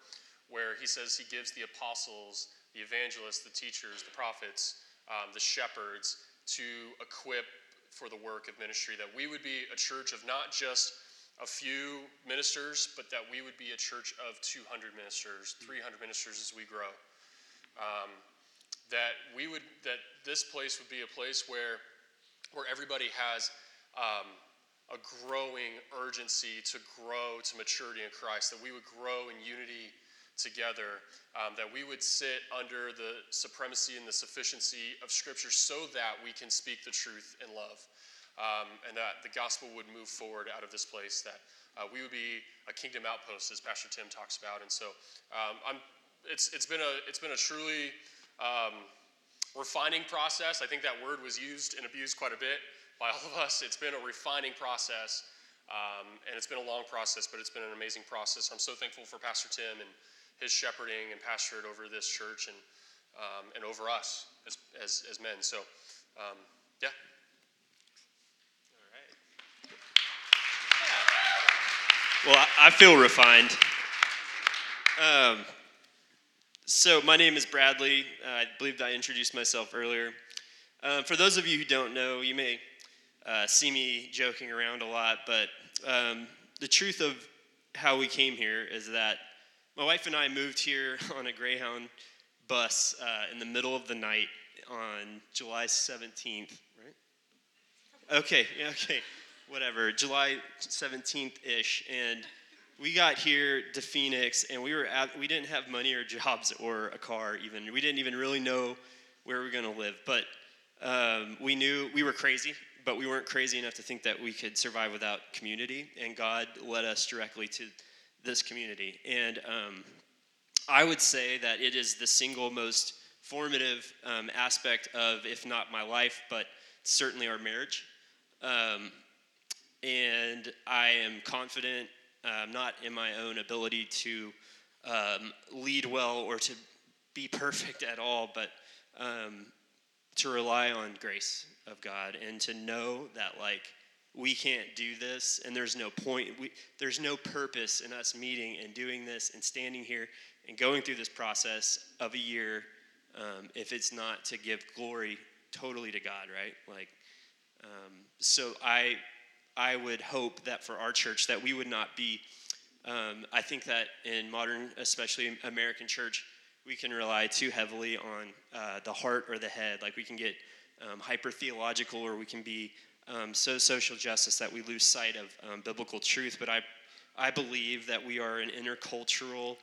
where he says he gives the apostles, the evangelists, the teachers, the prophets, um, the shepherds to equip for the work of ministry, that we would be a church of not just a few ministers, but that we would be a church of 200 ministers, 300 ministers as we grow. Um, that we would that this place would be a place where where everybody has um, a growing urgency to grow to maturity in Christ. That we would grow in unity together. Um, that we would sit under the supremacy and the sufficiency of Scripture, so that we can speak the truth in love. Um, and that the gospel would move forward out of this place, that uh, we would be a kingdom outpost, as Pastor Tim talks about. And so um, it's, it's, been a, it's been a truly um, refining process. I think that word was used and abused quite a bit by all of us. It's been a refining process, um, and it's been a long process, but it's been an amazing process. I'm so thankful for Pastor Tim and his shepherding and pastorate over this church and, um, and over us as, as, as men. So, um, yeah. Well, I feel refined. Um, so, my name is Bradley. Uh, I believe I introduced myself earlier. Uh, for those of you who don't know, you may uh, see me joking around a lot, but um, the truth of how we came here is that my wife and I moved here on a Greyhound bus uh, in the middle of the night on July 17th, right? Okay, okay whatever, July 17th ish. And we got here to Phoenix and we were at, we didn't have money or jobs or a car even. We didn't even really know where we were going to live. But um, we knew we were crazy, but we weren't crazy enough to think that we could survive without community. And God led us directly to this community. And um, I would say that it is the single most formative um, aspect of, if not my life, but certainly our marriage. Um, and I am confident, um, not in my own ability to um, lead well or to be perfect at all, but um, to rely on grace of God and to know that like we can't do this and there's no point we, there's no purpose in us meeting and doing this and standing here and going through this process of a year um, if it's not to give glory totally to god right like um, so i I would hope that for our church that we would not be. Um, I think that in modern, especially American church, we can rely too heavily on uh, the heart or the head. Like we can get um, hyper theological, or we can be um, so social justice that we lose sight of um, biblical truth. But I, I believe that we are an intercultural,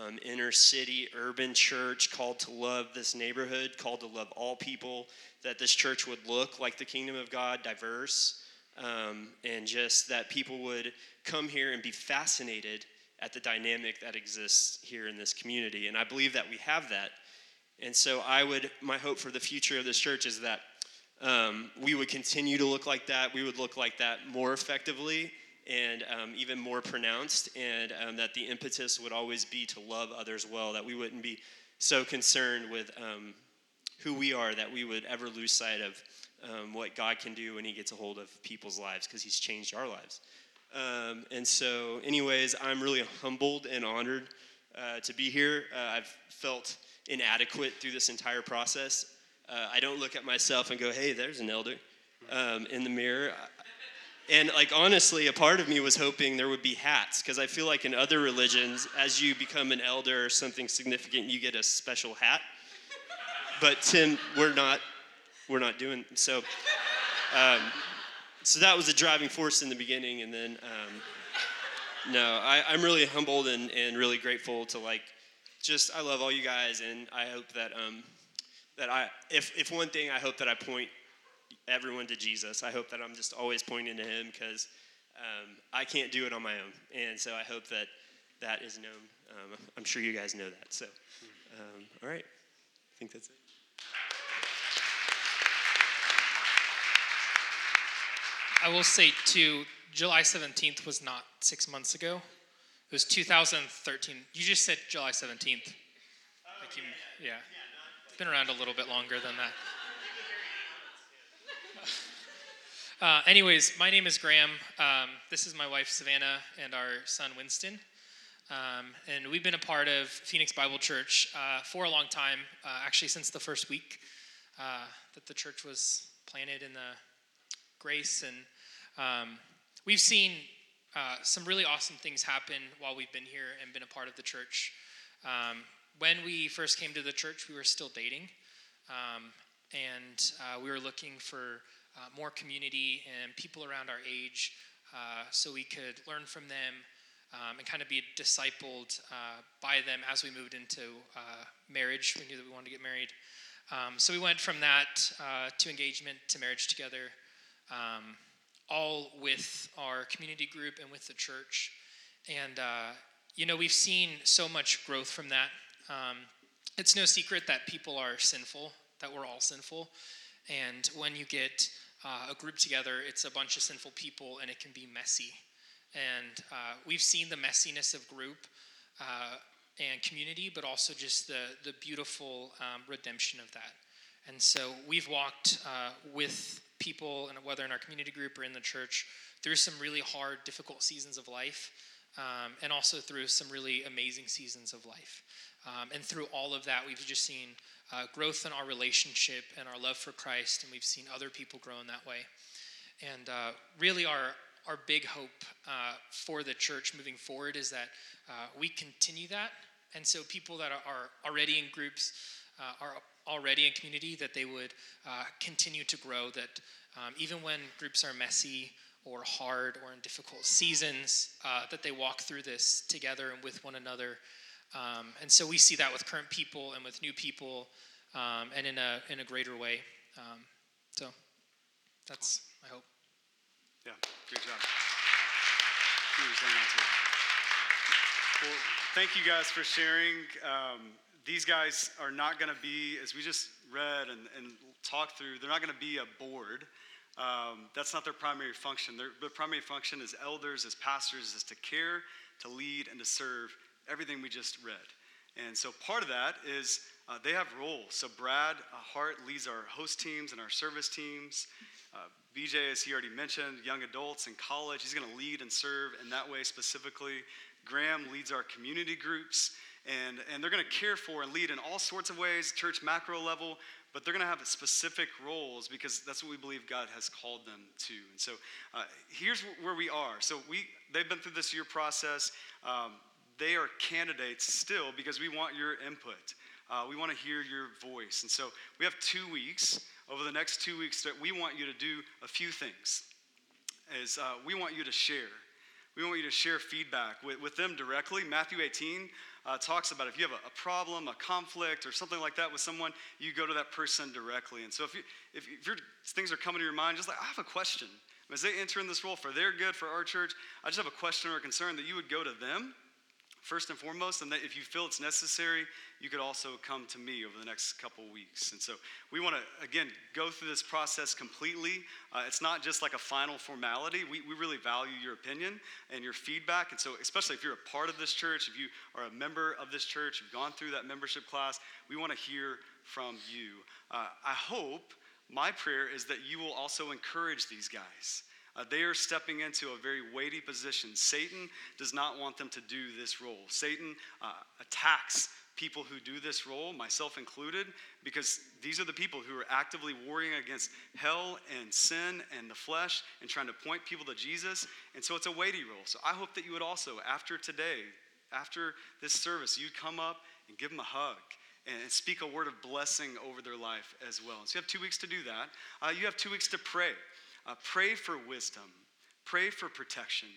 um, inner city, urban church called to love this neighborhood, called to love all people. That this church would look like the kingdom of God, diverse um, and just that people would come here and be fascinated at the dynamic that exists here in this community. And I believe that we have that. And so I would, my hope for the future of this church is that um, we would continue to look like that. We would look like that more effectively and um, even more pronounced, and um, that the impetus would always be to love others well, that we wouldn't be so concerned with um, who we are that we would ever lose sight of um, what God can do when He gets a hold of people's lives because He's changed our lives. Um, and so, anyways, I'm really humbled and honored uh, to be here. Uh, I've felt inadequate through this entire process. Uh, I don't look at myself and go, hey, there's an elder um, in the mirror. And, like, honestly, a part of me was hoping there would be hats because I feel like in other religions, as you become an elder or something significant, you get a special hat. But, Tim, we're not we're not doing so. Um, so that was a driving force in the beginning, and then um, no, I, am really humbled and, and really grateful to like just I love all you guys, and I hope that um, that I if if one thing I hope that I point everyone to Jesus. I hope that I'm just always pointing to Him because um, I can't do it on my own, and so I hope that that is known. Um, I'm sure you guys know that. So, um, all right, I think that's it. I will say too, July 17th was not six months ago. It was 2013. You just said July 17th. Like you, yeah. It's been around a little bit longer than that. Uh, anyways, my name is Graham. Um, this is my wife Savannah and our son Winston. Um, and we've been a part of Phoenix Bible Church uh, for a long time, uh, actually, since the first week uh, that the church was planted in the grace. And um, we've seen uh, some really awesome things happen while we've been here and been a part of the church. Um, when we first came to the church, we were still dating, um, and uh, we were looking for uh, more community and people around our age uh, so we could learn from them um, and kind of be discipled uh, by them as we moved into uh, marriage. We knew that we wanted to get married. Um, so we went from that to engagement to marriage together, um, all with our community group and with the church. And, uh, you know, we've seen so much growth from that. Um, it's no secret that people are sinful, that we're all sinful. And when you get uh, a group together, it's a bunch of sinful people and it can be messy. And uh, we've seen the messiness of group uh, and community, but also just the, the beautiful um, redemption of that. And so we've walked uh, with people, and whether in our community group or in the church, through some really hard, difficult seasons of life, um, and also through some really amazing seasons of life. Um, and through all of that, we've just seen uh, growth in our relationship and our love for Christ, and we've seen other people grow in that way. And uh, really, our our big hope uh, for the church moving forward is that uh, we continue that. And so people that are, already in groups, uh, are already in community, that they would uh, continue to grow, that um, even when groups are messy or hard or in difficult seasons, uh, that they walk through this together and with one another. Um, and so we see that with current people and with new people um, and in a, in a greater way. Um, so that's my hope. Yeah, great job. Well, thank you guys for sharing. These guys are not going to be, as we just read and, and talked through, they're not going to be a board. Um, that's not their primary function. Their, their primary function as elders, as pastors, is to care, to lead, and to serve everything we just read. And so part of that is uh, they have roles. So Brad uh, Hart leads our host teams and our service teams. Uh, BJ, as he already mentioned, young adults in college. He's going to lead and serve in that way specifically. Graham leads our community groups, and, and they're going to care for and lead in all sorts of ways, church macro level, but they're going to have specific roles because that's what we believe God has called them to. And so uh, here's where we are. So we they've been through this year process. Um, they are candidates still because we want your input. Uh, we want to hear your voice. And so we have two weeks over the next two weeks that we want you to do a few things. Is uh, we want you to share. We want you to share feedback with, with them directly. Matthew 18 uh, talks about if you have a, a, problem, a conflict, or something like that with someone, you go to that person directly. And so if, you, if, if your things are coming to your mind, just like, I have a question. As they enter in this role for their good, for our church, I just have a question or a concern that you would go to them first and foremost, and that if you feel it's necessary, you could also come to me over the next couple weeks. And so we want to, again, go through this process completely. Uh, it's not just like a final formality. We, we really value your opinion and your feedback. And so, especially if you're a part of this church, if you are a member of this church, you've gone through that membership class, we want to hear from you. Uh, I hope, my prayer is that you will also encourage these guys. Uh, they are stepping into a very weighty position. Satan does not want them to do this role. Satan uh, attacks people who do this role, myself included, because these are the people who are actively warring against hell and sin and the flesh and trying to point people to Jesus. And so it's a weighty role. So I hope that you would also, after today, after this service, you'd come up and give them a hug and speak a word of blessing over their life as well. So you have two weeks to do that. Uh, you have two weeks to pray. Uh, pray for wisdom, pray for protection,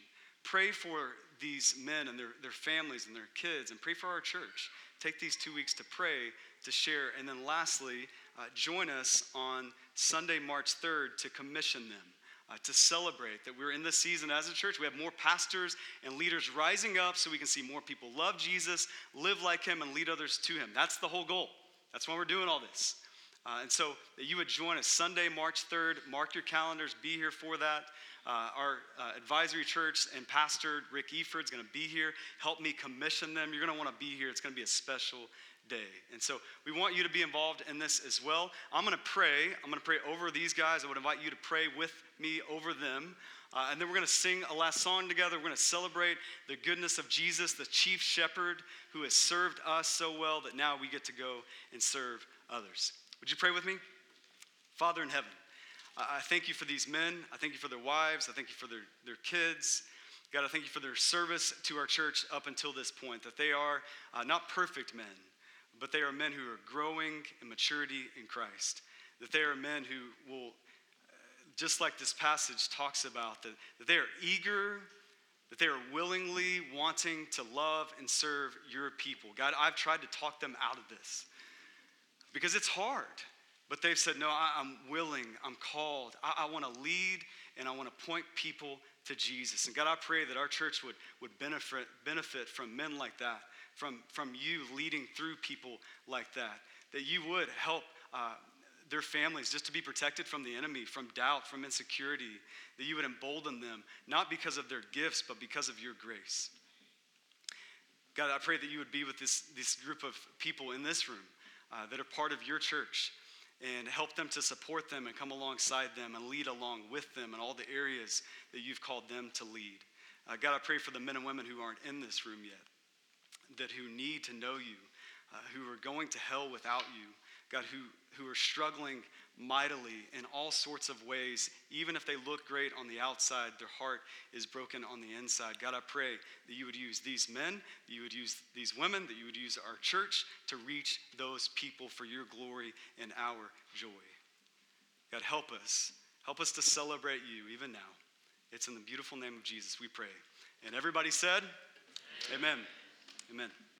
pray for these men and their, their families and their kids, and pray for our church. Take these two weeks to pray, to share, and then lastly, uh, join us on Sunday, March 3rd to commission them. Uh, to celebrate that we're in this season as a church. We have more pastors and leaders rising up so we can see more people love Jesus, live like him, and lead others to him. That's the whole goal. That's why we're doing all this. Uh, and so that you would join us Sunday, March 3rd. Mark your calendars, be here for that. Uh, our uh, advisory church and pastor Rick Eford is going to be here. Help me commission them. You're going to want to be here. It's going to be a special day. And so we want you to be involved in this as well. I'm going to pray. I'm going to pray over these guys. I would invite you to pray with me over them. Uh, and then we're going to sing a last song together. We're going to celebrate the goodness of Jesus, the chief shepherd who has served us so well that now we get to go and serve others. Would you pray with me? Father in heaven, I thank you for these men. I thank you for their wives. I thank you for their, their kids. God, I thank you for their service to our church up until this point, that they are uh, not perfect men, but they are men who are growing in maturity in Christ, that they are men who will, uh, just like this passage talks about, that, that they are eager, that they are willingly wanting to love and serve your people. God, I've tried to talk them out of this because it's hard. But they've said, No, I, am willing, I'm called, I, I want to lead and I want to point people to Jesus. And God, I pray that our church would, would benefit, benefit from men like that, from, from you leading through people like that, that you would help uh, their families just to be protected from the enemy, from doubt, from insecurity, that you would embolden them, not because of their gifts, but because of your grace. God, I pray that you would be with this, this group of people in this room uh, that are part of your church and help them to support them and come alongside them and lead along with them in all the areas that you've called them to lead. Uh, God, I pray for the men and women who aren't in this room yet, that who need to know you, uh, who are going to hell without you, God, who, who are struggling mightily in all sorts of ways. Even if they look great on the outside, their heart is broken on the inside. God, I pray that you would use these men, that you would use these women, that you would use our church to reach those people for your glory and our joy. God, help us. Help us to celebrate you even now. It's in the beautiful name of Jesus we pray. And everybody said, Amen. Amen. Amen.